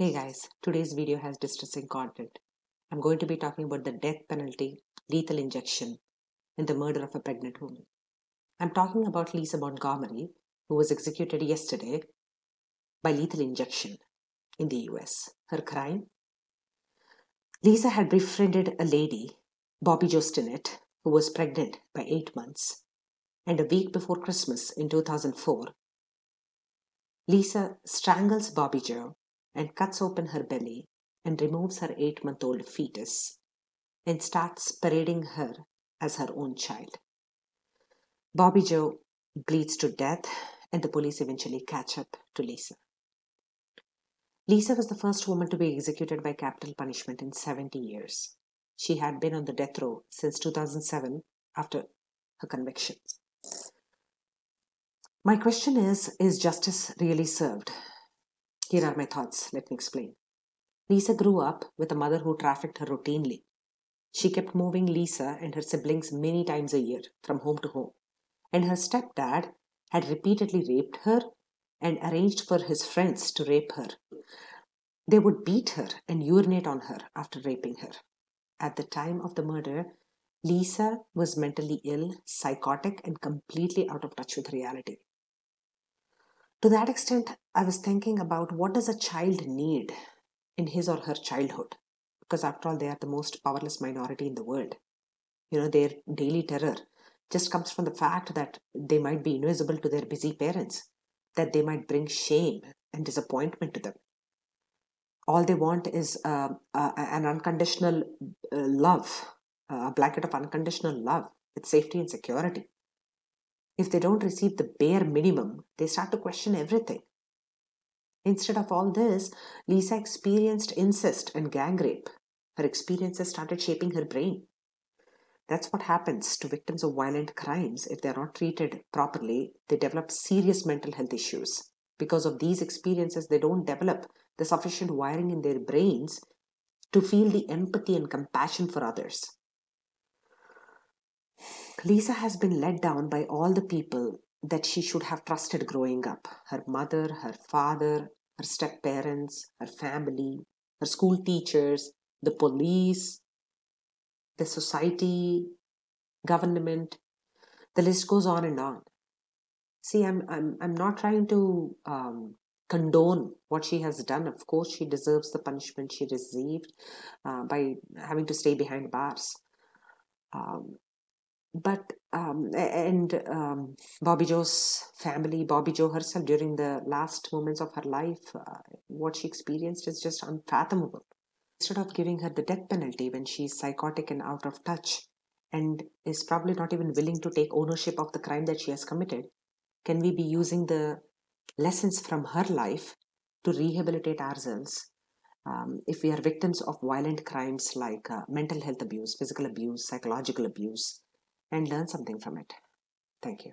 Hey guys, today's video has distressing content. I'm going to be talking about the death penalty, lethal injection, and the murder of a pregnant woman. I'm talking about Lisa Montgomery, who was executed yesterday by lethal injection in the US. Her crime? Lisa had befriended a lady, Bobbie Jo who was pregnant by eight months. And a week before Christmas in 2004, Lisa strangles Bobbie Jo and cuts open her belly and removes her eight month old fetus and starts parading her as her own child. Bobbie Jo bleeds to death, and the police eventually catch up to Lisa. Lisa was the first woman to be executed by capital punishment in 70 years. She had been on the death row since 2007 after her conviction. My question is Is justice really served? Here are my thoughts. Let me explain. Lisa grew up with a mother who trafficked her routinely. She kept moving Lisa and her siblings many times a year from home to home. And her stepdad had repeatedly raped her and arranged for his friends to rape her. They would beat her and urinate on her after raping her. At the time of the murder, Lisa was mentally ill, psychotic, and completely out of touch with reality. To that extent, I was thinking about what does a child need in his or her childhood? Because after all, they are the most powerless minority in the world. You know, their daily terror just comes from the fact that they might be invisible to their busy parents, that they might bring shame and disappointment to them. All they want is uh, uh, an unconditional uh, love, a blanket of unconditional love with safety and security if they don't receive the bare minimum, they start to question everything. Instead of all this, Lisa experienced incest and gang rape. Her experiences started shaping her brain. That's what happens to victims of violent crimes. If they're not treated properly, they develop serious mental health issues. Because of these experiences, they don't develop the sufficient wiring in their brains to feel the empathy and compassion for others. Lisa has been let down by all the people that she should have trusted growing up her mother, her father, her step parents, her family, her school teachers, the police, the society, government. The list goes on and on. See, I'm, I'm, I'm not trying to um, condone what she has done. Of course, she deserves the punishment she received uh, by having to stay behind bars. Um, but um, and um, Bobbie Jo's family, Bobbie Jo herself, during the last moments of her life, uh, what she experienced is just unfathomable. Instead of giving her the death penalty when she's psychotic and out of touch, and is probably not even willing to take ownership of the crime that she has committed, can we be using the lessons from her life to rehabilitate ourselves um, if we are victims of violent crimes like uh, mental health abuse, physical abuse, psychological abuse? And learn something from it. Thank you.